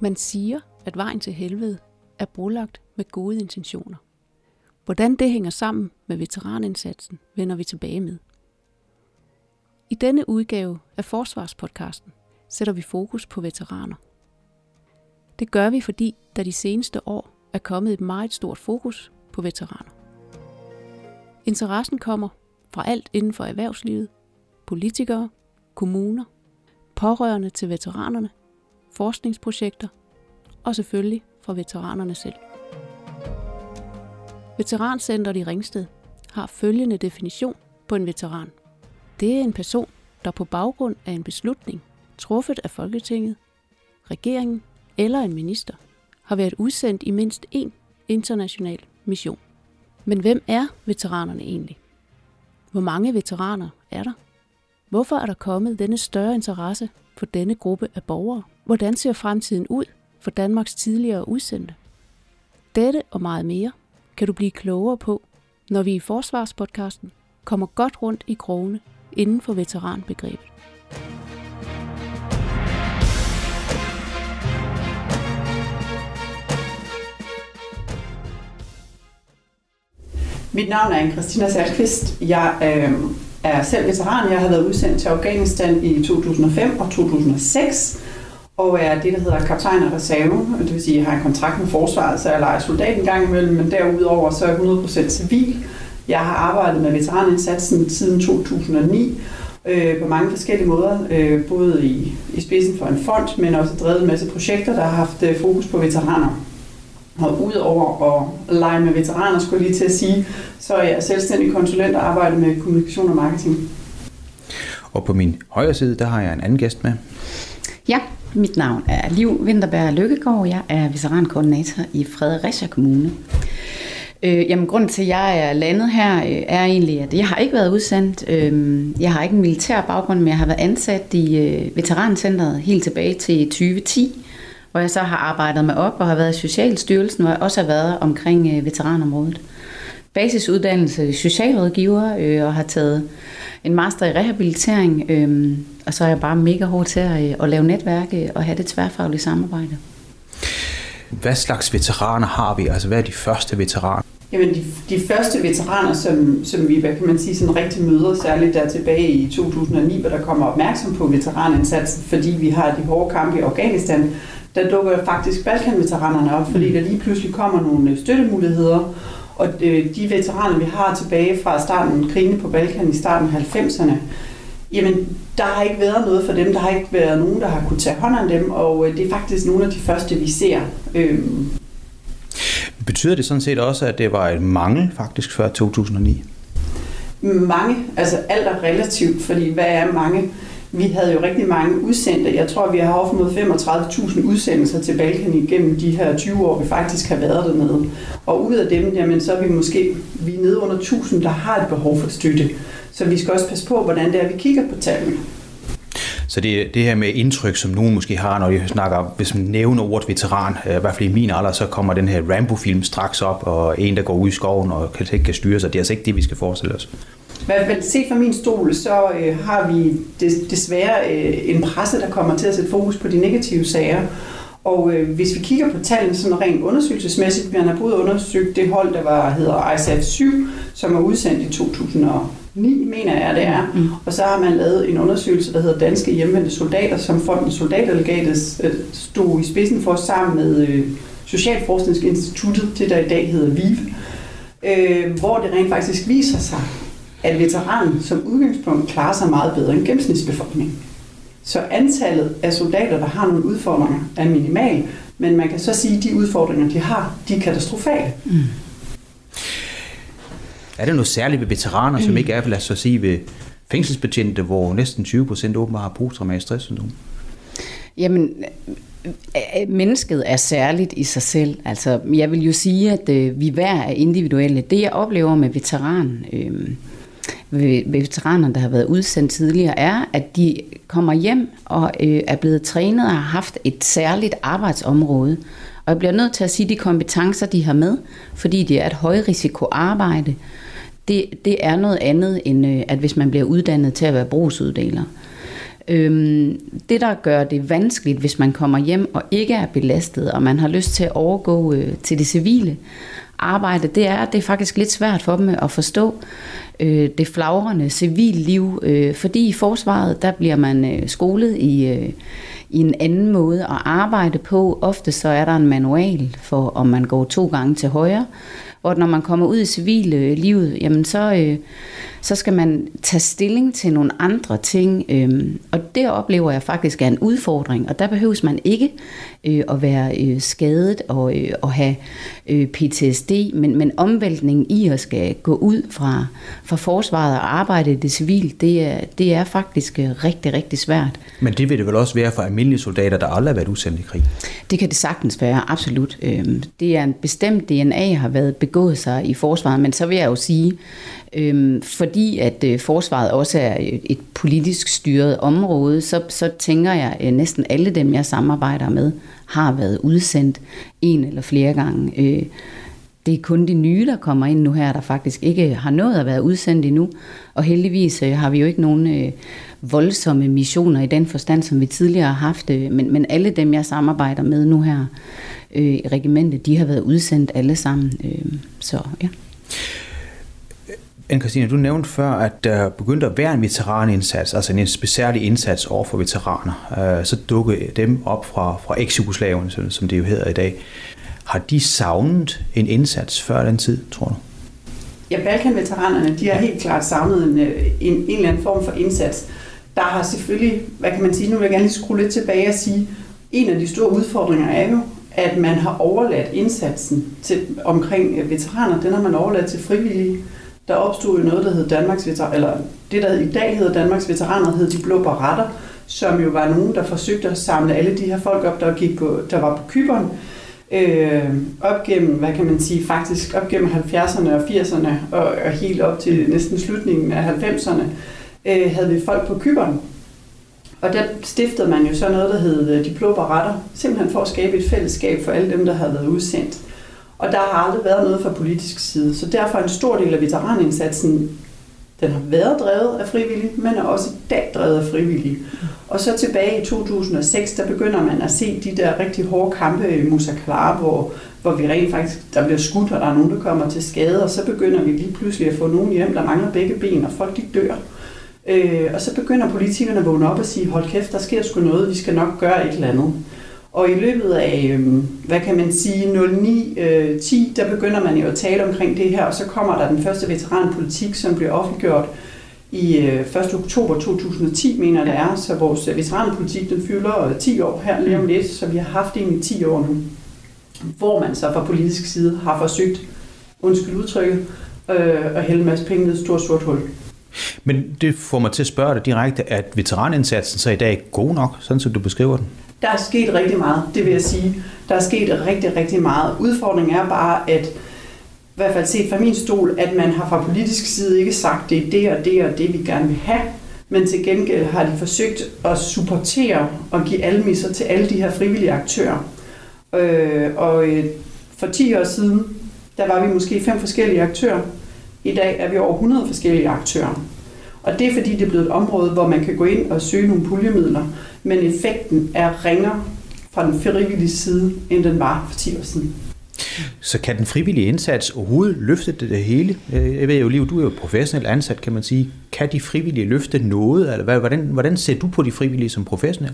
Man siger, at vejen til helvede er brolagt med gode intentioner. Hvordan det hænger sammen med veteranindsatsen, vender vi tilbage med. I denne udgave af Forsvarspodcasten sætter vi fokus på veteraner. Det gør vi, fordi der de seneste år er kommet et meget stort fokus på veteraner. Interessen kommer fra alt inden for erhvervslivet, politikere, kommuner, pårørende til veteranerne, forskningsprojekter og selvfølgelig fra veteranerne selv. Veterancentret i Ringsted har følgende definition på en veteran. Det er en person, der på baggrund af en beslutning, truffet af Folketinget, regeringen eller en minister, har været udsendt i mindst én international mission. Men hvem er veteranerne egentlig? Hvor mange veteraner er der? Hvorfor er der kommet denne større interesse for denne gruppe af borgere? Hvordan ser fremtiden ud for Danmarks tidligere udsendte? Dette og meget mere kan du blive klogere på, når vi i Forsvarspodcasten kommer godt rundt i krogene inden for veteranbegrebet. Mit navn er Christina Særkvist. Jeg øh, er selv veteran. Jeg har været udsendt til Afghanistan i 2005 og 2006 og er det, der hedder kaptajn af reserve. Det vil sige, at jeg har en kontrakt med forsvaret, så jeg leger soldat en gang imellem, men derudover så er jeg 100% civil. Jeg har arbejdet med veteranindsatsen siden 2009 øh, på mange forskellige måder, øh, både i, i spidsen for en fond, men også drevet en masse projekter, der har haft øh, fokus på veteraner. Og udover at lege med veteraner, skulle jeg lige til at sige, så er jeg selvstændig konsulent og arbejder med kommunikation og marketing. Og på min højre side, der har jeg en anden gæst med. Ja, mit navn er Liv Vinterberg Lykkegaard. Jeg er veterankoordinator i Fredericia Kommune. Øh, jamen, grunden til, at jeg er landet her, øh, er egentlig, at jeg har ikke været udsendt. Øh, jeg har ikke en militær baggrund, men jeg har været ansat i øh, veterancentret helt tilbage til 2010, hvor jeg så har arbejdet mig op og har været i Socialstyrelsen, hvor jeg også har været omkring øh, veteranområdet. Basisuddannelse socialrådgiver øh, og har taget en master i rehabilitering, øh, og så er jeg bare mega hård til at, øh, at lave netværk øh, og have det tværfaglige samarbejde. Hvad slags veteraner har vi? Altså, hvad er de første veteraner? Jamen, de, de første veteraner, som, som vi, hvad kan man sige, sådan rigtig møder, særligt der tilbage i 2009, hvor der kommer opmærksom på veteranindsatsen, fordi vi har de hårde kampe i Afghanistan, der dukker faktisk Balkan-veteranerne op, fordi der lige pludselig kommer nogle støttemuligheder, og de veteraner, vi har tilbage fra starten krigene på Balkan i starten af 90'erne, jamen der har ikke været noget for dem. Der har ikke været nogen, der har kunne tage hånd om dem, og øh, det er faktisk nogle af de første, vi ser. Øhm. Betyder det sådan set også, at det var et mangel faktisk før 2009? Mange, altså alt er relativt, fordi hvad er mange? Vi havde jo rigtig mange udsendte. Jeg tror, vi har haft mod 35.000 udsendelser til Balkan igennem de her 20 år, vi faktisk har været dernede. Og ud af dem, jamen, så er vi måske vi er nede under 1000, der har et behov for støtte. Så vi skal også passe på, hvordan det er, vi kigger på tallene. Så det, det her med indtryk, som nogen måske har, når de snakker, hvis man nævner ordet veteran, øh, i hvert fald i min alder, så kommer den her Rambo-film straks op, og en, der går ud i skoven og kan, ikke kan styre sig. Det er altså ikke det, vi skal forestille os. Men set fra min stol, så øh, har vi des, desværre øh, en presse, der kommer til at sætte fokus på de negative sager. Og øh, hvis vi kigger på tallene sådan rent undersøgelsesmæssigt, man har både undersøgt det hold, der var, hedder ISAF 7, som er udsendt i 2000 2009, mener jeg, det er. Mm. Og så har man lavet en undersøgelse, der hedder Danske Hjemvendte Soldater, som Fonden Soldatdelegatet øh, stod i spidsen for sammen med øh, Socialforskningsinstituttet, det der i dag hedder VIVE, øh, hvor det rent faktisk viser sig, at veteranen som udgangspunkt klarer sig meget bedre end gennemsnitsbefolkningen. Så antallet af soldater, der har nogle udfordringer, er minimal, men man kan så sige, at de udfordringer, de har, de er katastrofale. Mm. Er det noget særligt ved veteraner, mm. som ikke er, lad os sige, ved fængselsbetjente, hvor næsten 20 procent åbenbart har posttraumatisk stresssyndrom? Jamen, mennesket er særligt i sig selv. Altså, jeg vil jo sige, at øh, vi hver er individuelle. Det, jeg oplever med veteran, øh, veteraner, der har været udsendt tidligere, er, at de kommer hjem og øh, er blevet trænet og har haft et særligt arbejdsområde. Og jeg bliver nødt til at sige, de kompetencer, de har med, fordi det er et højrisiko arbejde, det, det er noget andet, end øh, at hvis man bliver uddannet til at være brugsuddeler. Øhm, det, der gør det vanskeligt, hvis man kommer hjem og ikke er belastet, og man har lyst til at overgå øh, til det civile arbejde, det er, at det er faktisk lidt svært for dem at forstå øh, det flagrende civilliv, øh, fordi i forsvaret, der bliver man øh, skolet i, øh, i en anden måde at arbejde på. Ofte så er der en manual for, om man går to gange til højre, hvor når man kommer ud i civillivet, jamen så, øh, så skal man tage stilling til nogle andre ting, øh, og det oplever jeg faktisk er en udfordring, og der behøves man ikke øh, at være øh, skadet og, øh, og have øh, PTSD, men, men omvæltningen i at skal gå ud fra, fra forsvaret og arbejde i det civil, det er, det er faktisk øh, rigtig, rigtig svært. Men det vil det vel også være for almindelige soldater, der aldrig har været udsendt i krig? Det kan det sagtens være, absolut. Øh, det er en bestemt DNA, har været begået sig i forsvaret, men så vil jeg jo sige, øh, fordi at øh, forsvaret også er et, et politisk styret område, så, så tænker jeg, at øh, næsten alle dem, jeg samarbejder med, har været udsendt en eller flere gange. Øh, det er kun de nye, der kommer ind nu her, der faktisk ikke har nået at være udsendt endnu. Og heldigvis øh, har vi jo ikke nogen øh, voldsomme missioner i den forstand, som vi tidligere har haft. Øh, men, men alle dem, jeg samarbejder med nu her øh, i regimentet, de har været udsendt alle sammen. Øh, så ja. anne Christine, du nævnte før, at der begyndte at være en veteranindsats, altså en speciel indsats over for veteraner. Øh, så dukkede dem op fra, fra eks som, som det jo hedder i dag. Har de savnet en indsats før den tid, tror du? Ja, Balkan-veteranerne, de har helt klart savnet en, øh, en, en eller anden form for indsats. Der har selvfølgelig, hvad kan man sige, nu vil jeg gerne lige skrue lidt tilbage og sige, en af de store udfordringer er jo, at man har overladt indsatsen til, omkring øh, veteraner, den har man overladt til frivillige. Der opstod jo noget, der hed Danmarks Veteran, eller det, der i dag hedder Danmarks Veteraner, hed de blå baretter, som jo var nogen, der forsøgte at samle alle de her folk op, der, gik på, der var på kyberen, øh, op gennem, hvad kan man sige, faktisk op gennem 70'erne og 80'erne og, og helt op til næsten slutningen af 90'erne, øh, havde vi folk på kyberen. Og der stiftede man jo så noget, der hed øh, De Blå Baretter, simpelthen for at skabe et fællesskab for alle dem, der havde været udsendt. Og der har aldrig været noget fra politisk side, så derfor er en stor del af veteranindsatsen den har været drevet af frivillige, men er også i dag drevet af frivillige. Og så tilbage i 2006, der begynder man at se de der rigtig hårde kampe i Musa Klar, hvor, hvor vi rent faktisk, der bliver skudt, og der er nogen, der kommer til skade, og så begynder vi lige pludselig at få nogen hjem, der mangler begge ben, og folk de dør. Øh, og så begynder politikerne at vågne op og sige, hold kæft, der sker sgu noget, vi skal nok gøre et eller andet. Og i løbet af, øhm, hvad kan man sige, 09-10, øh, der begynder man jo at tale omkring det her, og så kommer der den første veteranpolitik, som bliver offentliggjort i øh, 1. Oktober 2010, mener det er. Så vores øh, veteranpolitik, den fylder 10 år her lige om lidt, så vi har haft den i 10 år nu, hvor man så fra politisk side har forsøgt, undskyld udtrykket, øh, at hælde en masse penge ned i et stort sort hul. Men det får mig til at spørge dig direkte, at veteranindsatsen så i dag er god nok, sådan som du beskriver den? Der er sket rigtig meget, det vil jeg sige. Der er sket rigtig, rigtig meget. Udfordringen er bare, at i hvert fald set fra min stol, at man har fra politisk side ikke sagt, det er det og det og det, vi gerne vil have. Men til gengæld har de forsøgt at supportere og give almisser til alle de her frivillige aktører. Øh, og øh, for 10 år siden, der var vi måske fem forskellige aktører. I dag er vi over 100 forskellige aktører. Og det er fordi, det er blevet et område, hvor man kan gå ind og søge nogle puljemidler, men effekten er ringere fra den frivillige side, end den var for 10 år siden. Så kan den frivillige indsats overhovedet løfte det hele? Jeg ved jo, Liv, du er jo professionelt ansat, kan man sige. Kan de frivillige løfte noget? Eller hvordan, hvordan ser du på de frivillige som professionel?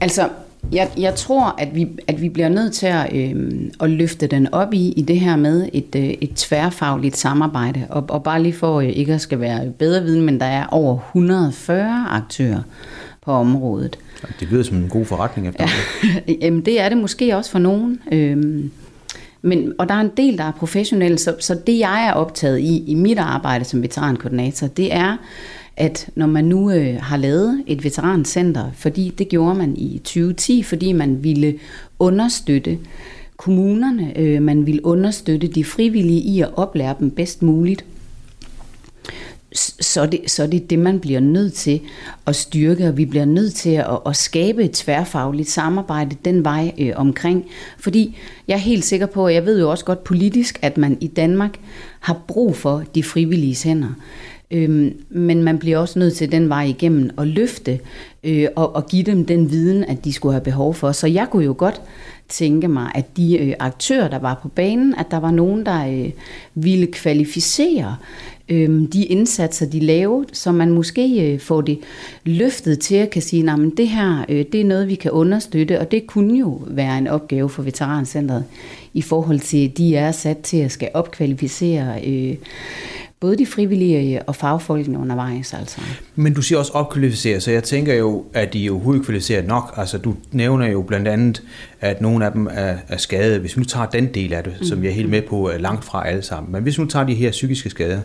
Altså, jeg, jeg tror, at vi, at vi bliver nødt til at, øh, at løfte den op i, i det her med et, øh, et tværfagligt samarbejde. Og, og bare lige for øh, ikke at skal være bedre viden, men der er over 140 aktører på området. Det lyder som en god forretning efter ja, Jamen, det er det måske også for nogen. Øhm, men, og der er en del, der er professionelle, så, så det jeg er optaget i, i mit arbejde som veterankoordinator, det er, at når man nu øh, har lavet et veterancenter, fordi det gjorde man i 2010, fordi man ville understøtte kommunerne, øh, man ville understøtte de frivillige i at oplære dem bedst muligt, så er, det, så er det det, man bliver nødt til at styrke, og vi bliver nødt til at, at skabe et tværfagligt samarbejde den vej øh, omkring. Fordi jeg er helt sikker på, og jeg ved jo også godt politisk, at man i Danmark har brug for de frivillige hænder. Øhm, men man bliver også nødt til den vej igennem at løfte øh, og, og give dem den viden, at de skulle have behov for. Så jeg kunne jo godt tænke mig, at de øh, aktører, der var på banen, at der var nogen, der øh, ville kvalificere øh, de indsatser, de laver, så man måske øh, får det løftet til at kan sige, at det her øh, det er noget, vi kan understøtte, og det kunne jo være en opgave for Veterancentret i forhold til, at de er sat til at skal opkvalificere øh, både de frivillige øh, og fagfolkene undervejs. Altså. Men du siger også opkvalificere, så jeg tænker jo, at de er jo nok. Altså du nævner jo blandt andet, at nogle af dem er, er skadet. Hvis vi nu tager den del af det, mm. som jeg er helt med på, langt fra alle sammen. Men hvis vi nu tager de her psykiske skader,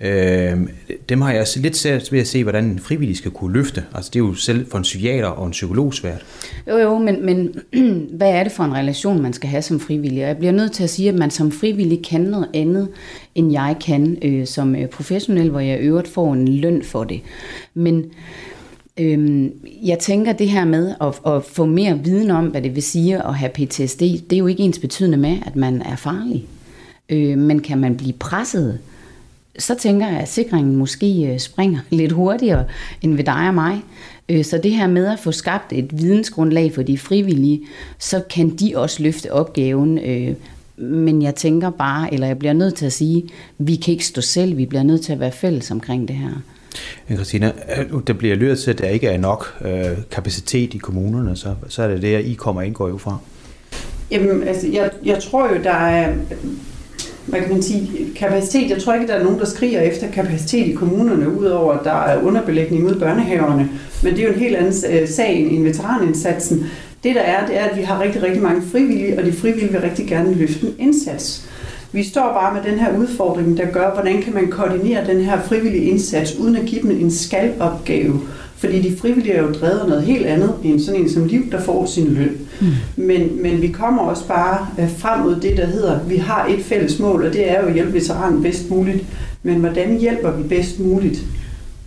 mm. øh, dem har jeg lidt svært ved at se, hvordan en frivillig skal kunne løfte. Altså det er jo selv for en psykiater og en psykolog svært. Jo jo, men, men hvad er det for en relation, man skal have som frivillig? Jeg bliver nødt til at sige, at man som frivillig kan noget andet, end jeg kan øh, som øh, professionel, hvor jeg øvrigt får en løn for det. Men Øhm, jeg tænker det her med at, at få mere viden om, hvad det vil sige at have PTSD, det er jo ikke ens betydende med, at man er farlig. Øh, men kan man blive presset, så tænker jeg, at sikringen måske øh, springer lidt hurtigere end ved dig og mig. Øh, så det her med at få skabt et vidensgrundlag for de frivillige, så kan de også løfte opgaven. Øh, men jeg tænker bare, eller jeg bliver nødt til at sige, vi kan ikke stå selv, vi bliver nødt til at være fælles omkring det her. Øh, Christina, øh, der bliver lyttet til, at der ikke er nok øh, kapacitet i kommunerne, så, så er det det, I kommer ind går jo fra. Jamen, altså, jeg, jeg tror jo, der er, hvad kan man sige, kapacitet. Jeg tror ikke, der er nogen, der skriger efter kapacitet i kommunerne, udover at der er underbelægning ude i børnehaverne. Men det er jo en helt anden øh, sag end veteranindsatsen. Det der er, det er, at vi har rigtig, rigtig mange frivillige, og de frivillige vil rigtig gerne løfte en indsats. Vi står bare med den her udfordring, der gør, hvordan kan man koordinere den her frivillige indsats, uden at give dem en skalopgave. Fordi de frivillige er jo drevet noget helt andet end sådan en som Liv, der får sin løn. Mm. Men, men vi kommer også bare øh, frem mod det, der hedder, vi har et fælles mål, og det er jo at hjælpe veteranen bedst muligt. Men hvordan hjælper vi bedst muligt?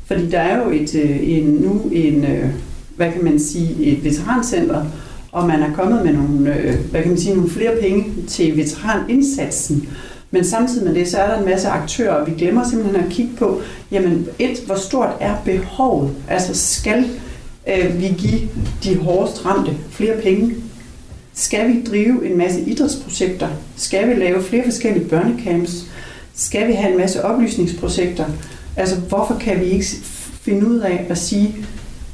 Fordi der er jo et, øh, en, nu en, øh, hvad kan man sige, et veterancenter, og man er kommet med nogle, øh, hvad kan man sige, nogle flere penge til veteranindsatsen. Men samtidig med det, så er der en masse aktører, og vi glemmer simpelthen at kigge på, jamen et, hvor stort er behovet? Altså skal øh, vi give de hårdest ramte flere penge? Skal vi drive en masse idrætsprojekter? Skal vi lave flere forskellige børnecamps? Skal vi have en masse oplysningsprojekter? Altså hvorfor kan vi ikke finde ud af at sige,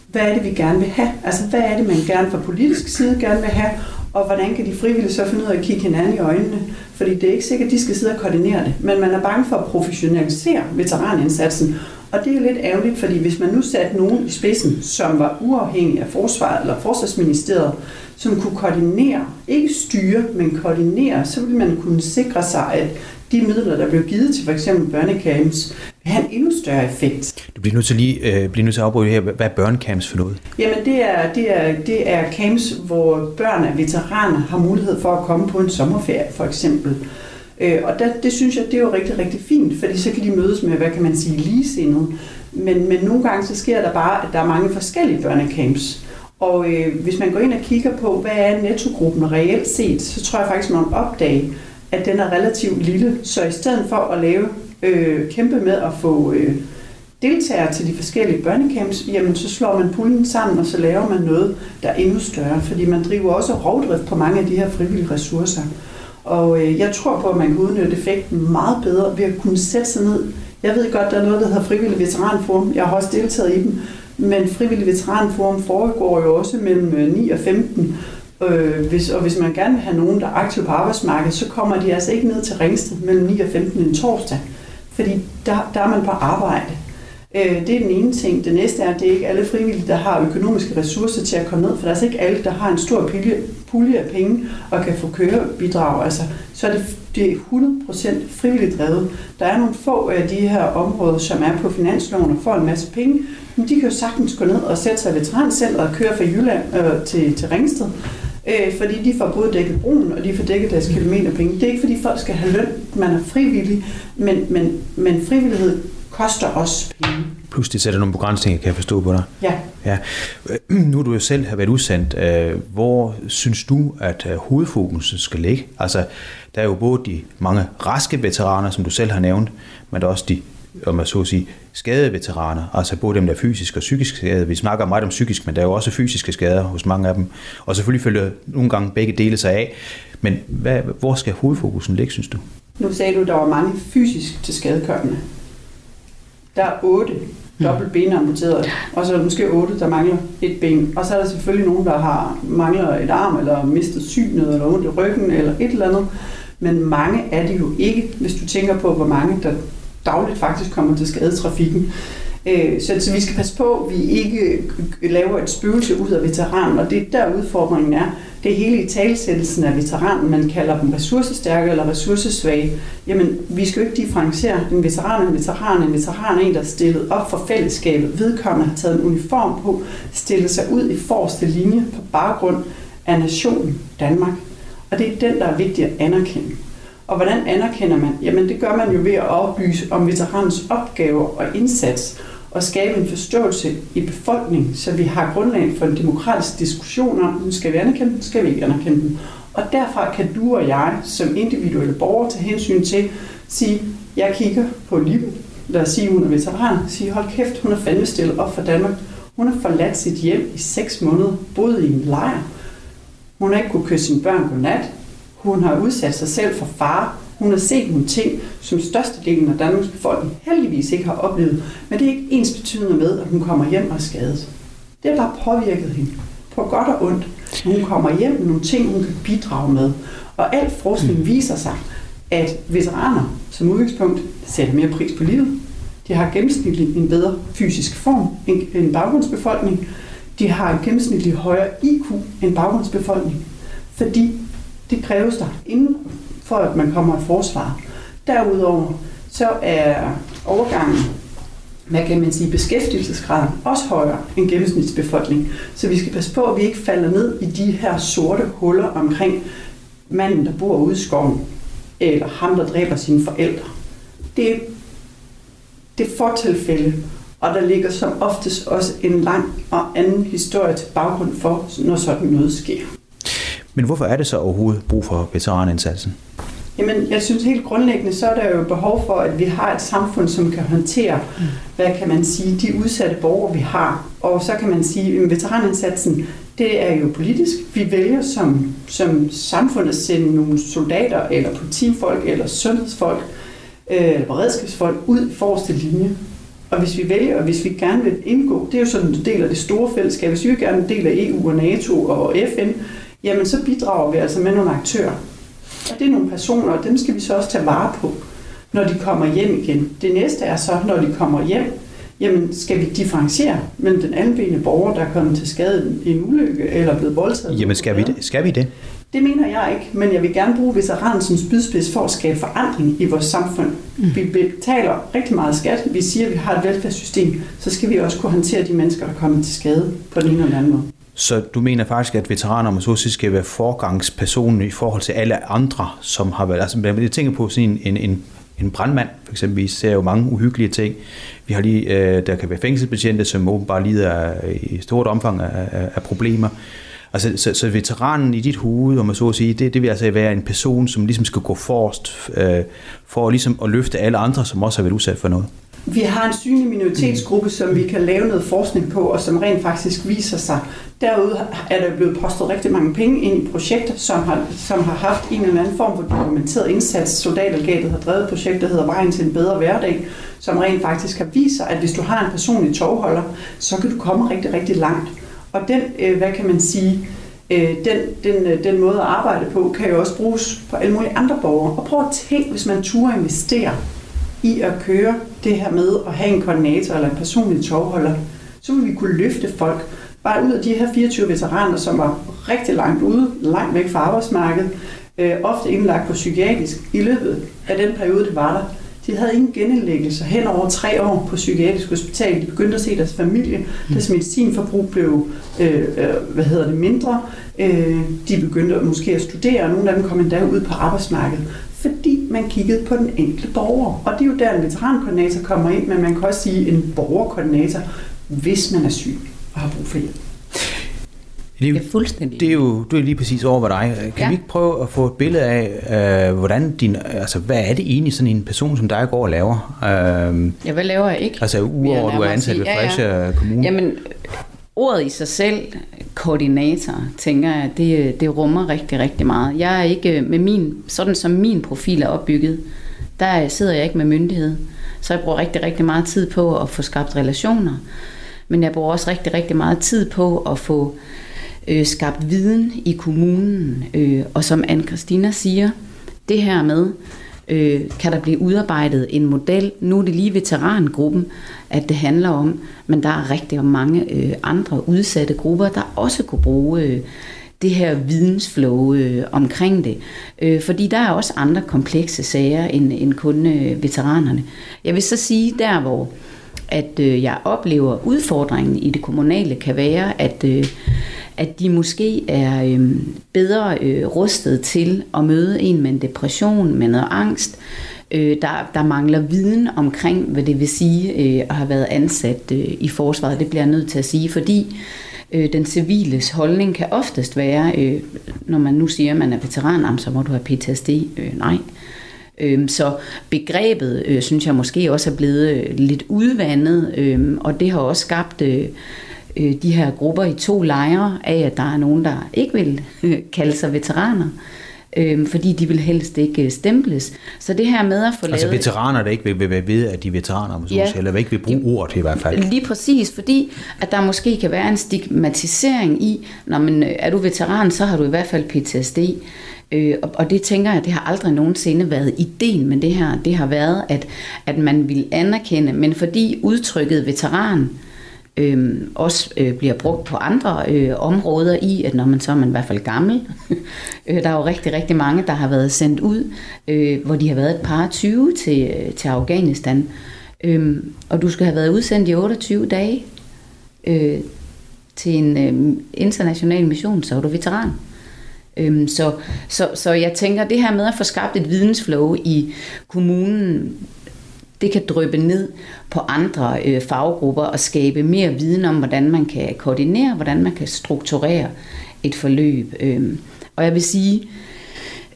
hvad er det, vi gerne vil have? Altså, hvad er det, man gerne fra politisk side gerne vil have? Og hvordan kan de frivillige så finde ud af at kigge hinanden i øjnene? Fordi det er ikke sikkert, at de skal sidde og koordinere det, men man er bange for at professionalisere veteranindsatsen. Og det er lidt ærgerligt, fordi hvis man nu satte nogen i spidsen, som var uafhængig af forsvaret eller forsvarsministeriet, som kunne koordinere, ikke styre, men koordinere, så ville man kunne sikre sig, at de midler, der blev givet til f.eks. børnecamps, vil have en endnu større effekt. Du bliver nødt til lige øh, bliver nødt til at afbryde her. Hvad er børnecamps for noget? Jamen det er, det, er, det er camps, hvor børn af veteraner har mulighed for at komme på en sommerferie for eksempel. Øh, og der, det synes jeg, det er jo rigtig, rigtig fint, fordi så kan de mødes med, hvad kan man sige, ligesindet. Men, men nogle gange så sker der bare, at der er mange forskellige børnecamps. Og øh, hvis man går ind og kigger på, hvad er nettogruppen reelt set, så tror jeg faktisk, man opdage, at den er relativt lille. Så i stedet for at lave øh, kæmpe med at få øh, deltagere til de forskellige børnecamps, jamen så slår man puljen sammen, og så laver man noget, der er endnu større. Fordi man driver også rovdrift på mange af de her frivillige ressourcer. Og øh, jeg tror på, at man kan udnytte effekten meget bedre ved at kunne sætte sig ned. Jeg ved godt, der er noget, der hedder Frivillig Veteranforum. Jeg har også deltaget i dem. Men Frivillig Veteranforum foregår jo også mellem øh, 9 og 15. Øh, hvis, og hvis man gerne vil have nogen, der er aktiv på arbejdsmarkedet, så kommer de altså ikke ned til Ringsted mellem 9 og 15 en torsdag. Fordi der, der er man på arbejde. Øh, det er den ene ting. Det næste er, at det er ikke alle frivillige, der har økonomiske ressourcer til at komme ned, for der er altså ikke alle, der har en stor pulje, pulje af penge og kan få kørebidrag. Altså, så er det, det er 100% frivilligt drevet. Der er nogle få af de her områder, som er på finansloven og får en masse penge, men de kan jo sagtens gå ned og sætte sig ved transcenteret og køre fra Jylland øh, til, til Ringsted øh, fordi de får både dækket broen, og de får dækket deres kilometerpenge. Det er ikke, fordi folk skal have løn, man er frivillig, men, men, men frivillighed koster også penge. Plus det sætter nogle begrænsninger, kan jeg forstå på dig. Ja. ja. Nu du jo selv har været udsendt. Øh, hvor synes du, at øh, hovedfokuset skal ligge? Altså, der er jo både de mange raske veteraner, som du selv har nævnt, men der er også de om man så at sige, skadede veteraner, altså både dem, der er fysisk og psykisk skadede. Vi snakker meget om psykisk, men der er jo også fysiske skader hos mange af dem. Og selvfølgelig følger nogle gange begge dele sig af. Men hvad, hvor skal hovedfokusen ligge, synes du? Nu sagde du, at der var mange fysisk til skadekørende. Der er otte dobbelt ben amputeret, og så er der måske otte, der mangler et ben. Og så er der selvfølgelig nogen, der har mangler et arm, eller mistet synet, eller ondt i ryggen, eller et eller andet. Men mange er det jo ikke, hvis du tænker på, hvor mange der dagligt faktisk kommer til skade i trafikken. Øh, så, så vi skal passe på, at vi ikke laver et spøgelse ud af veteranen, og det er der udfordringen er. Det er hele i talsættelsen af veteranen, man kalder dem ressourcestærke eller ressourcesvage. Jamen, vi skal jo ikke differentiere en veteran, en veteran, en veteran, en, der er stillet op for fællesskabet. Vedkommende har taget en uniform på, stillet sig ud i forreste linje på baggrund af nationen Danmark. Og det er den, der er vigtig at anerkende. Og hvordan anerkender man? Jamen det gør man jo ved at oplyse om veteranens opgaver og indsats og skabe en forståelse i befolkningen, så vi har grundlag for en demokratisk diskussion om, skal vi anerkende den, skal vi ikke anerkende den. Og derfra kan du og jeg som individuelle borgere tage hensyn til, sige, jeg kigger på Liv, lad os sige, hun er veteran, sige, hold kæft, hun er fandme stillet op for Danmark. Hun har forladt sit hjem i seks måneder, boet i en lejr. Hun har ikke kunne kysse sine børn på nat. Hun har udsat sig selv for fare. Hun har set nogle ting, som størstedelen af Danmarks befolkning heldigvis ikke har oplevet. Men det er ikke ens betydende med, at hun kommer hjem og er skadet. Det har bare påvirket hende på godt og ondt. Hun kommer hjem med nogle ting, hun kan bidrage med. Og al forskning viser sig, at veteraner som udgangspunkt sætter mere pris på livet. De har gennemsnitligt en bedre fysisk form end baggrundsbefolkning. De har en gennemsnitlig højere IQ end baggrundsbefolkning. Fordi det kræves der inden for, at man kommer i forsvar. Derudover så er overgangen, hvad kan man sige, beskæftigelsesgraden også højere end gennemsnitsbefolkning. Så vi skal passe på, at vi ikke falder ned i de her sorte huller omkring manden, der bor ude i skoven, eller ham, der dræber sine forældre. Det, det er fortilfælde, og der ligger som oftest også en lang og anden historie til baggrund for, når sådan noget sker. Men hvorfor er det så overhovedet brug for veteranindsatsen? Jamen, jeg synes helt grundlæggende, så er der jo behov for, at vi har et samfund, som kan håndtere, hvad kan man sige, de udsatte borgere, vi har. Og så kan man sige, at veteranindsatsen, det er jo politisk. Vi vælger som, som samfund at sende nogle soldater, eller politifolk, eller sundhedsfolk, øh, eller beredskabsfolk ud i forreste linje. Og hvis vi vælger, og hvis vi gerne vil indgå, det er jo sådan en del af det store fællesskab, hvis vi gerne en del af EU og NATO og FN, jamen så bidrager vi altså med nogle aktører. Og det er nogle personer, og dem skal vi så også tage vare på, når de kommer hjem igen. Det næste er så, når de kommer hjem, jamen skal vi differentiere mellem den almindelige borger, der er kommet til skade i en ulykke eller er blevet voldtaget? Jamen skal vi det? Skal vi det? Det mener jeg ikke, men jeg vil gerne bruge veteranen som spydspids for at skabe forandring i vores samfund. Mm. Vi betaler rigtig meget skat. Vi siger, at vi har et velfærdssystem. Så skal vi også kunne håndtere de mennesker, der kommer til skade på den ene eller anden måde. Så du mener faktisk, at veteraner om så skal være forgangspersonen i forhold til alle andre, som har været... Altså, jeg tænker på sådan en, en, en brandmand, for eksempel, vi ser jo mange uhyggelige ting. Vi har lige, øh, der kan være fængselsbetjente, som åbenbart lider af, i stort omfang af, af, af problemer. Altså, så, så veteranen i dit hoved, om man så at sige, det, det vil altså være en person, som ligesom skal gå forrest øh, for ligesom at løfte alle andre, som også har været udsat for noget. Vi har en synlig minoritetsgruppe, som vi kan lave noget forskning på, og som rent faktisk viser sig. Derude er der blevet postet rigtig mange penge ind i projekter, som har, som har haft en eller anden form for dokumenteret indsats. Soldatergatet har drevet et projekt, der hedder Vejen til en bedre hverdag, som rent faktisk har vist sig, at hvis du har en personlig togholder, så kan du komme rigtig, rigtig langt. Og den, øh, hvad kan man sige, øh, den, den, øh, den måde at arbejde på, kan jo også bruges på alle mulige andre borgere. Og prøv at tænke, hvis man turde investere i at køre det her med at have en koordinator eller en personlig tovholder, så vil vi kunne løfte folk bare ud af de her 24 veteraner, som var rigtig langt ude, langt væk fra arbejdsmarkedet, øh, ofte indlagt på psykiatrisk i løbet af den periode, det var der. De havde ingen genindlæggelser hen over tre år på psykiatrisk hospital. De begyndte at se deres familie. Mm. Deres medicinforbrug blev øh, øh, hvad hedder det, mindre. Øh, de begyndte måske at studere, og nogle af dem kom endda ud på arbejdsmarkedet fordi man kiggede på den enkelte borger. Og det er jo der, en veterankoordinator kommer ind, men man kan også sige en borgerkoordinator, hvis man er syg og har brug for hjælp. Det er, Det er fuldstændig det er jo det er lige præcis over ved dig. Kan Ja. vi ikke prøve at få et billede af, øh, hvordan din, altså, hvad er det egentlig sådan en person som dig går og laver? Øh, Ja, hvad laver jeg ikke? altså udover at du er ansat sige. ved Ja, ja. Fredericia Kommune. Jamen, ordet i sig selv, koordinator, tænker jeg, det, det rummer rigtig, rigtig meget. Jeg er ikke øh, med min, sådan som min profil er opbygget, der sidder jeg ikke med myndighed. Så jeg bruger rigtig, rigtig meget tid på at få skabt relationer. Men jeg bruger også rigtig, rigtig meget tid på at få øh, skabt viden i kommunen. Øh, og som anne Christina siger, det her med, øh, kan der blive udarbejdet en model. Nu er det lige veterangruppen, at det handler om, men der er rigtig mange øh, andre udsatte grupper, der også kunne bruge øh, det her vidensflow øh, omkring det. Øh, fordi der er også andre komplekse sager end, end kun øh, veteranerne. Jeg vil så sige, der hvor at øh, jeg oplever udfordringen i det kommunale kan være, at, øh, at de måske er øh, bedre øh, rustet til at møde en med en depression, med noget angst. Øh, der, der mangler viden omkring, hvad det vil sige øh, at have været ansat øh, i forsvaret. Det bliver jeg nødt til at sige, fordi øh, den civiles holdning kan oftest være, øh, når man nu siger, at man er veteran, så må du have PTSD. Øh, nej. Øhm, Så begrebet, øh, synes jeg måske også er blevet øh, lidt udvandet, øh, og det har også skabt øh, øh, de her grupper i to lejre af, at der er nogen, der ikke vil øh, kalde sig veteraner, øh, fordi de vil helst ikke øh, stemples. Så det her med at få altså lavet... veteraner, der ikke vil, vil, vil vide, at de er veteraner, så Ja. eller ikke vil bruge ordet i hvert fald. Lige præcis, fordi at der måske kan være en stigmatisering i, når man øh, er du veteran, så har du i hvert fald PTSD. Øh, og, og det tænker jeg, det har aldrig nogensinde været ideen med det her. Det har været, at, at man vil anerkende, men fordi udtrykket veteran øh, også øh, bliver brugt på andre øh, områder i, at når man så er man i hvert fald gammel. øh, der er jo rigtig, rigtig mange, der har været sendt ud, øh, hvor de har været et par 20 til, øh, til Afghanistan. Øh, og du skal have været udsendt i 28 dage øh, til en øh, international mission, så er du veteran. Øhm, så, så, så jeg tænker, det her med at få skabt et vidensflow i kommunen, det kan drøbe ned på andre øh, faggrupper og skabe mere viden om, hvordan man kan koordinere, hvordan man kan strukturere et forløb. Øh, og jeg vil sige,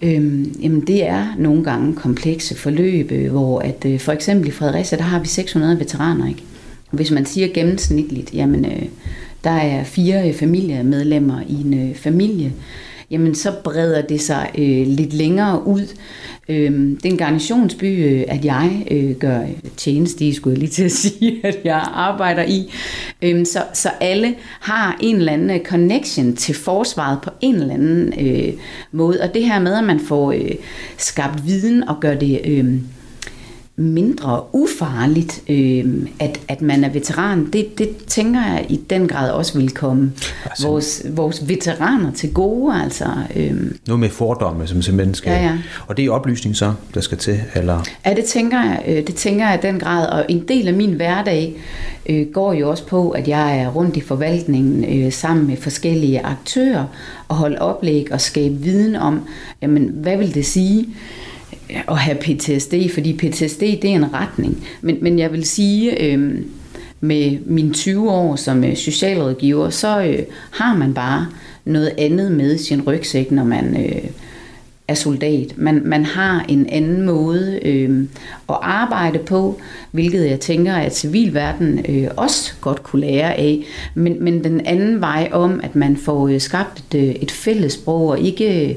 øh, jamen det er nogle gange komplekse forløb, øh, hvor at øh, for eksempel i Fredericia, der har vi 600 veteraner, ikke? Og hvis man siger gennemsnitligt, jamen øh, der er fire øh, familiemedlemmer i en øh, familie, jamen så breder det sig øh, lidt længere ud. Øh, det er en garnisonsby, øh, at jeg øh, gør tjeneste i, skulle jeg lige til at sige, at jeg arbejder i. Øh, så, så alle har en eller anden øh, connection til forsvaret på en eller anden øh, måde. Og det her med, at man får øh, skabt viden og gør det... Øh, mindre ufarligt, øh, at, at man er veteran, det, det tænker jeg i den grad også vil komme Altså- vores, vores veteraner til gode. Altså, øh, Noget med fordomme, som simpelthen skal... Ja, ja. Og det er oplysning så, der skal til, eller... Ja, det tænker jeg, øh, det tænker jeg i den grad, og en del af min hverdag øh, går jo også på, at jeg er rundt i forvaltningen øh, sammen med forskellige aktører og holde oplæg og skabe viden om, jamen, hvad vil det sige at have PTSD, fordi PTSD det er en retning, men, men jeg vil sige, øh, med mine 20 år som øh, socialrådgiver, så øh, har man bare noget andet med sin rygsæk, når man øh, er soldat. Man, man har en anden måde øh, at arbejde på, hvilket jeg tænker, at civilverden øh, også godt kunne lære af. Men, men den anden vej om, at man får øh, skabt et, øh, et fælles sprog, og ikke øh,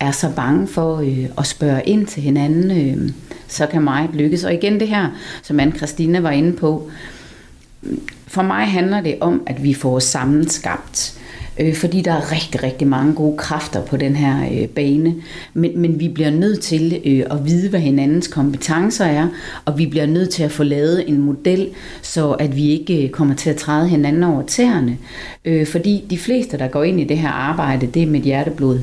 er så bange for øh, at spørge ind til hinanden, øh, så kan meget lykkes. Og igen det her, som anne Christina var inde på, for mig handler det om, at vi får sammenskabt øh, fordi der er rigtig, rigtig mange gode kræfter på den her øh, bane. Men, men vi bliver nødt til øh, at vide, hvad hinandens kompetencer er, og vi bliver nødt til at få lavet en model, så at vi ikke øh, kommer til at træde hinanden over tæerne. Øh, fordi de fleste, der går ind i det her arbejde, det er med hjerteblod.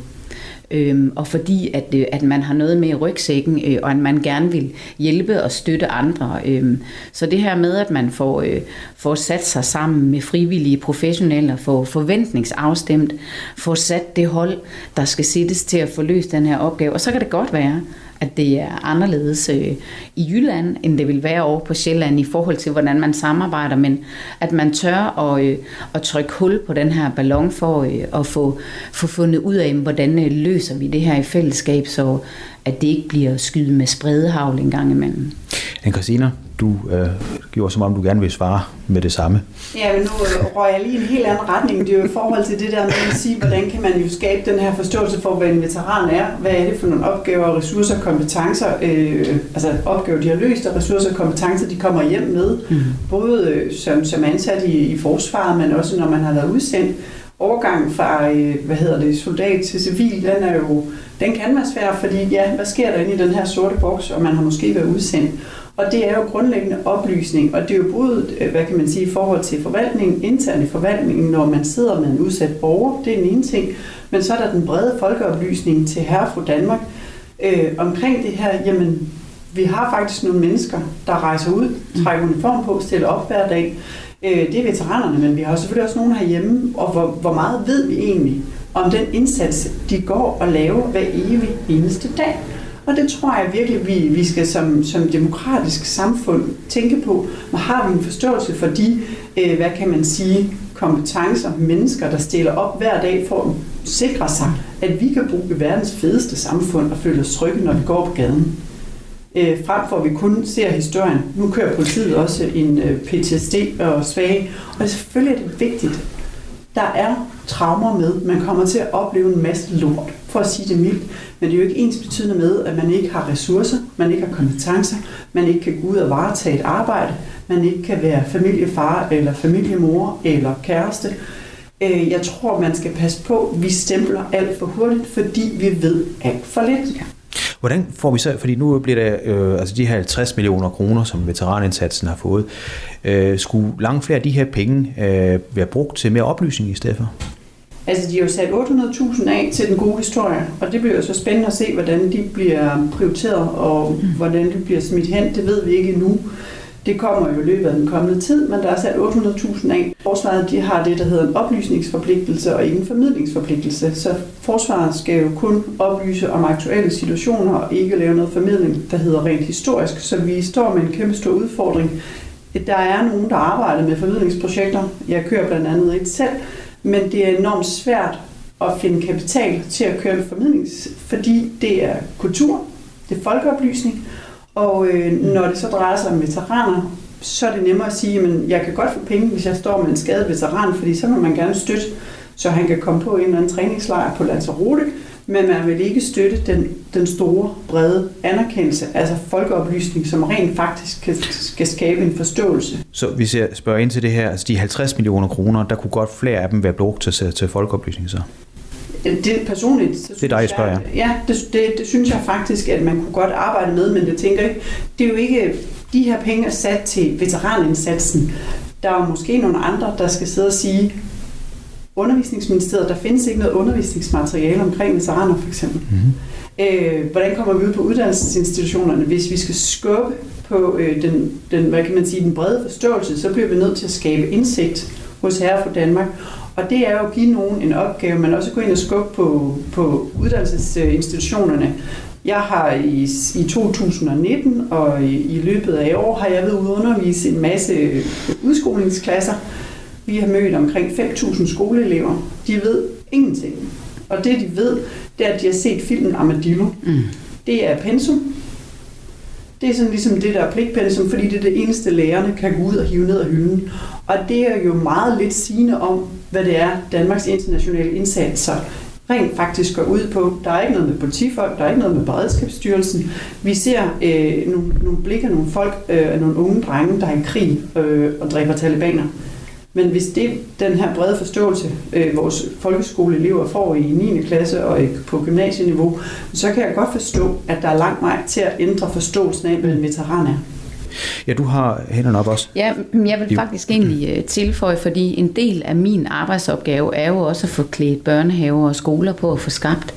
Øhm, og fordi at, øh, at man har noget med i rygsækken, øh, og at man gerne vil hjælpe og støtte andre. Øhm, så det her med, at man får, øh, får sat sig sammen med frivillige professionelle, får forventningsafstemt, får sat det hold, der skal sættes til at få løst den her opgave. Og så kan det godt være, at det er anderledes øh, i Jylland, end det vil være over på Sjælland i forhold til, hvordan man samarbejder, men at man tør at, øh, at trykke hul på den her ballon for øh, at få, få fundet ud af, hvordan øh, løser vi det her i fællesskab, så at det ikke bliver skydet med spredehavl en gang imellem. Men Christina, du øh, gjorde som om, du gerne vil svare med det samme. Ja, men nu øh, røg jeg lige en helt anden retning. Det er jo i forhold til det der med at sige, hvordan kan man jo skabe den her forståelse for, hvad en veteran er. Hvad er det for nogle opgaver, ressourcer og kompetencer, øh, altså opgaver, de har løst, og ressourcer og kompetencer, de kommer hjem med. Mm. Både øh, som, som ansat i, i forsvaret, men også når man har været udsendt. Overgangen fra, øh, hvad hedder det, soldat til civil, den er jo, den kan være svær, fordi ja, hvad sker der inde i den her sorte boks, og man har måske været udsendt. Og det er jo grundlæggende oplysning, og det er jo både, øh, hvad kan man sige, i forhold til forvaltningen, internt i forvaltningen, når man sidder med en udsat borger, det er den ene ting, men så er der den brede folkeoplysning til herre fra Danmark øh, omkring det her, jamen, vi har faktisk nogle mennesker, der rejser ud, trækker uniform på, stiller op hver dag. Øh, det er veteranerne, men vi har selvfølgelig også nogen herhjemme, og hvor, hvor meget ved vi egentlig om den indsats, de går og laver hver evig eneste dag. Og det tror jeg virkelig, vi, vi skal som, som demokratisk samfund tænke på. Og har vi en forståelse for de, øh, hvad kan man sige, kompetencer, mennesker, der stiller op hver dag for at sikre sig, at vi kan bruge verdens fedeste samfund og føle os trygge, når vi går på gaden. Øh, frem for at vi kun ser historien. Nu kører politiet også en øh, PTSD og svage, og selvfølgelig er det vigtigt. Der er traumer med. Man kommer til at opleve en masse lort, for at sige det mildt. Men det er jo ikke ens betydende med, at man ikke har ressourcer, man ikke har kompetencer, man ikke kan gå ud og varetage et arbejde, man ikke kan være familiefar eller familiemor eller kæreste. Øh, jeg tror, man skal passe på, vi stempler alt for hurtigt, fordi vi ved alt for lidt. Ja. Hvordan får vi så, fordi nu bliver det øh, altså de her 50 millioner kroner, som veteranindsatsen har fået, øh, skulle langt flere af de her penge øh, være brugt til mere oplysning i stedet for? Altså, de har jo sat 800.000 af til den gode historie, og det bliver jo så spændende at se, hvordan de bliver prioriteret, og mm. hvordan de bliver smidt hen. Det ved vi ikke endnu. Det kommer jo i løbet af den kommende tid, men der er sat 800.000 af. Forsvaret de har det, der hedder en oplysningsforpligtelse og ikke en formidlingsforpligtelse. Så forsvaret skal jo kun oplyse om aktuelle situationer og ikke lave noget formidling, der hedder rent historisk. Så vi står med en kæmpe stor udfordring. Der er nogen, der arbejder med formidlingsprojekter. Jeg kører blandt andet et selv, men det er enormt svært at finde kapital til at køre en formidling, fordi det er kultur, det er folkeoplysning, og øh, når det så drejer sig om veteraner, så er det nemmere at sige, at jeg kan godt få penge, hvis jeg står med en skadet veteran, fordi så vil man gerne støtte, så han kan komme på en eller anden træningslejr på Lanzarote, men man vil ikke støtte den, den store, brede anerkendelse, altså folkeoplysning, som rent faktisk kan, skal skabe en forståelse. Så hvis jeg spørger ind til det her, altså de 50 millioner kroner, der kunne godt flere af dem være brugt til, til folkeoplysning så? Det personligt... Så det er dig, jeg spørger. Jeg, ja, det, det, det synes jeg faktisk, at man kunne godt arbejde med, men det tænker ikke, det er jo ikke... De her penge er sat til veteranindsatsen. Der er måske nogle andre, der skal sidde og sige, undervisningsministeriet, der findes ikke noget undervisningsmateriale omkring veteraner for eksempel. Mm-hmm. Øh, hvordan kommer vi ud på uddannelsesinstitutionerne, hvis vi skal skubbe på øh, den, den, hvad kan man sige, den brede forståelse, så bliver vi nødt til at skabe indsigt hos Herre for Danmark. Og det er jo at give nogen en opgave, men også gå ind og skubbe på, på uddannelsesinstitutionerne. Jeg har i, i 2019 og i, i løbet af i år har jeg ved at undervise en masse udskolingsklasser, vi har mødt omkring 5.000 skoleelever. De ved ingenting. Og det, de ved, det er, at de har set filmen Armadillo. Mm. Det er pensum. Det er sådan ligesom det der er pligtpensum, fordi det er det eneste, lærerne kan gå ud og hive ned af hylden. Og det er jo meget lidt sigende om, hvad det er, Danmarks internationale indsatser rent faktisk går ud på. Der er ikke noget med politifolk, der er ikke noget med beredskabsstyrelsen. Vi ser øh, nogle, nogle blik af nogle folk, øh, nogle unge drenge, der er i krig øh, og dræber talibaner. Men hvis det den her brede forståelse, øh, vores folkeskoleelever får i 9. klasse og på gymnasieniveau, så kan jeg godt forstå, at der er lang vej til at ændre forståelsen af, hvad en veteran er. Ja, du har hænderne op også. Ja, jeg vil faktisk egentlig øh, tilføje, fordi en del af min arbejdsopgave er jo også at få klædt børnehaver og skoler på at få skabt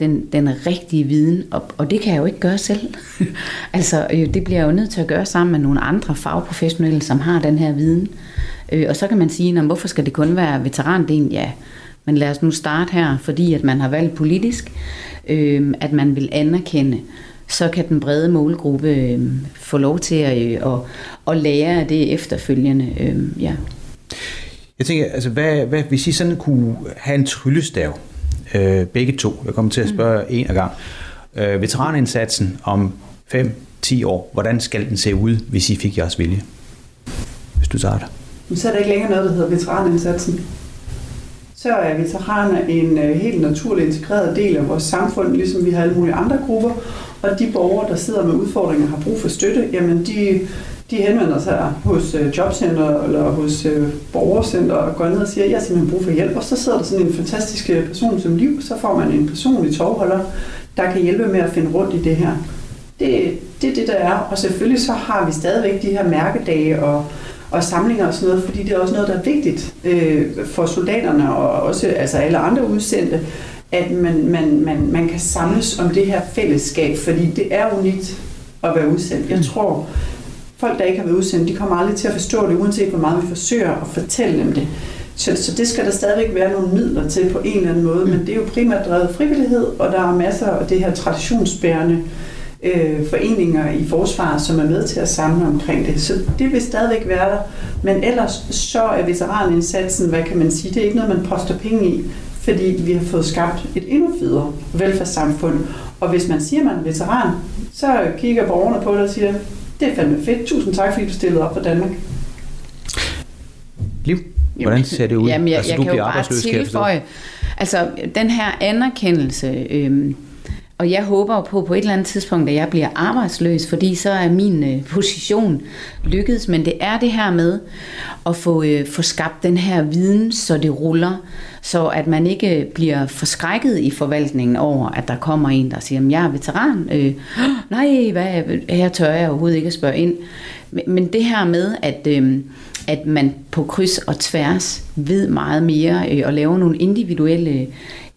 den, den rigtige viden, og, og det kan jeg jo ikke gøre selv. altså, øh, det bliver jeg jo nødt til at gøre sammen med nogle andre fagprofessionelle, som har den her viden. Øh, og så kan man sige, hvorfor skal det kun være veterandelen? Ja, men lad os nu starte her, fordi at man har valgt politisk, øh, at man vil anerkende så kan den brede målgruppe øh, få lov til at, øh, at, at lære af det efterfølgende. Øh, ja. Jeg tænker, altså, hvad, hvad, hvis I sådan kunne have en tryllestav, øh, begge to, jeg kommer til at spørge mm. en af gang, øh, veteranindsatsen om 5-10 år, hvordan skal den se ud, hvis I fik jeres vilje? Hvis du tager det. Så er der ikke længere noget, der hedder veteranindsatsen. Så er veteraner en øh, helt naturlig integreret del af vores samfund, ligesom vi har alle mulige andre grupper. Og de borgere, der sidder med udfordringer og har brug for støtte, jamen de, de henvender sig hos øh, jobcenter eller hos øh, borgercenter og går ned og siger, jeg har simpelthen brug for hjælp. Og så sidder der sådan en fantastisk øh, person som liv, så får man en personlig tovholder, der kan hjælpe med at finde rundt i det her. Det, det er det, der er. Og selvfølgelig så har vi stadigvæk de her mærkedage og, og samlinger og sådan noget, fordi det er også noget, der er vigtigt øh, for soldaterne og også altså alle andre udsendte, at man, man, man, man kan samles om det her fællesskab, fordi det er unikt at være udsendt. Jeg tror, folk, der ikke har været udsendt, de kommer aldrig til at forstå det, uanset hvor meget vi forsøger at fortælle dem det. Så, så det skal der stadigvæk være nogle midler til på en eller anden måde, men det er jo primært drevet frivillighed, og der er masser af det her traditionsbærende øh, foreninger i forsvaret, som er med til at samle omkring det. Så det vil stadigvæk være der. Men ellers så er veteranindsatsen, hvad kan man sige, det er ikke noget, man poster penge i, fordi vi har fået skabt et endnu federe velfærdssamfund. Og hvis man siger, at man er veteran, så kigger borgerne på det og siger, det er fandme fedt. Tusind tak, fordi du stillede op for Danmark. Liv, hvordan ser det ud? Jamen, jeg, altså, jeg du kan jo bare tilføje, altså den her anerkendelse, øhm, og jeg håber på på et eller andet tidspunkt, at jeg bliver arbejdsløs, fordi så er min øh, position lykkedes. Men det er det her med at få, øh, få skabt den her viden, så det ruller. Så at man ikke øh, bliver forskrækket i forvaltningen over, at der kommer en, der siger, at jeg er veteran. Øh, nej, hvad, her tør jeg overhovedet ikke at spørge ind. Men, men det her med, at... Øh, at man på kryds og tværs ved meget mere øh, og laver nogle individuelle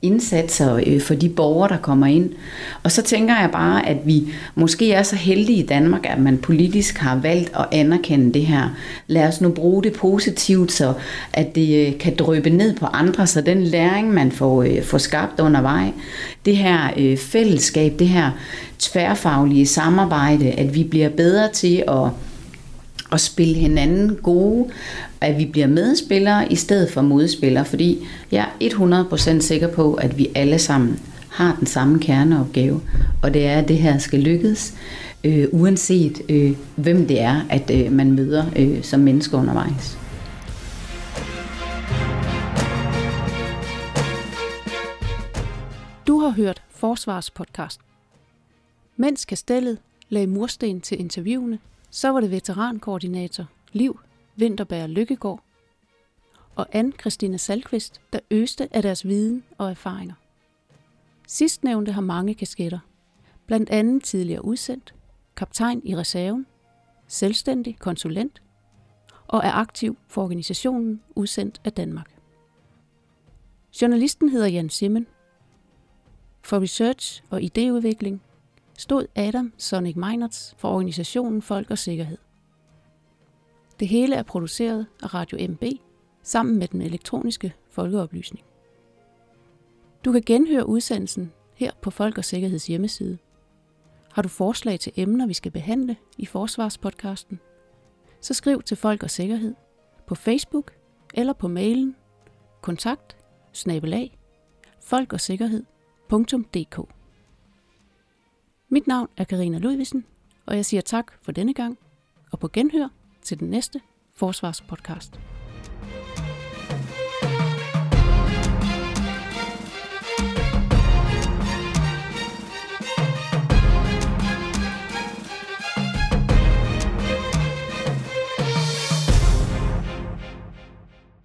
indsatser øh, for de borgere, der kommer ind. Og så tænker jeg bare, at vi måske er så heldige i Danmark, at man politisk har valgt at anerkende det her. Lad os nu bruge det positivt, så at det øh, kan drøbe ned på andre, så den læring, man får, øh, får skabt undervejs, det her øh, fællesskab, det her tværfaglige samarbejde, at vi bliver bedre til at at spille hinanden gode, at vi bliver medspillere i stedet for modspillere, fordi jeg er 100% sikker på, at vi alle sammen har den samme kerneopgave, og det er, at det her skal lykkes, øh, uanset øh, hvem det er, at øh, man møder øh, som menneske undervejs. Du har hørt Forsvarspodcast. Mens Kastellet lagde mursten til interviewene, så var det veterankoordinator Liv Vinterberg Lykkegaard og anne Christina Salkvist, der øste af deres viden og erfaringer. Sidstnævnte har mange kasketter, blandt andet tidligere udsendt, kaptajn i reserven, selvstændig konsulent og er aktiv for organisationen udsendt af Danmark. Journalisten hedder Jan Simmen. For research og idéudvikling stod Adam Sonic Meinerts for organisationen Folk og Sikkerhed. Det hele er produceret af Radio MB sammen med den elektroniske folkeoplysning. Du kan genhøre udsendelsen her på Folk og Sikkerheds hjemmeside. Har du forslag til emner, vi skal behandle i Forsvarspodcasten? Så skriv til Folk og Sikkerhed på Facebook eller på mailen kontakt snabelag folkogsikkerhed.dk Mit navn er Karina Ludvigsen, og jeg siger tak for denne gang og på genhør til den næste Forsvarspodcast.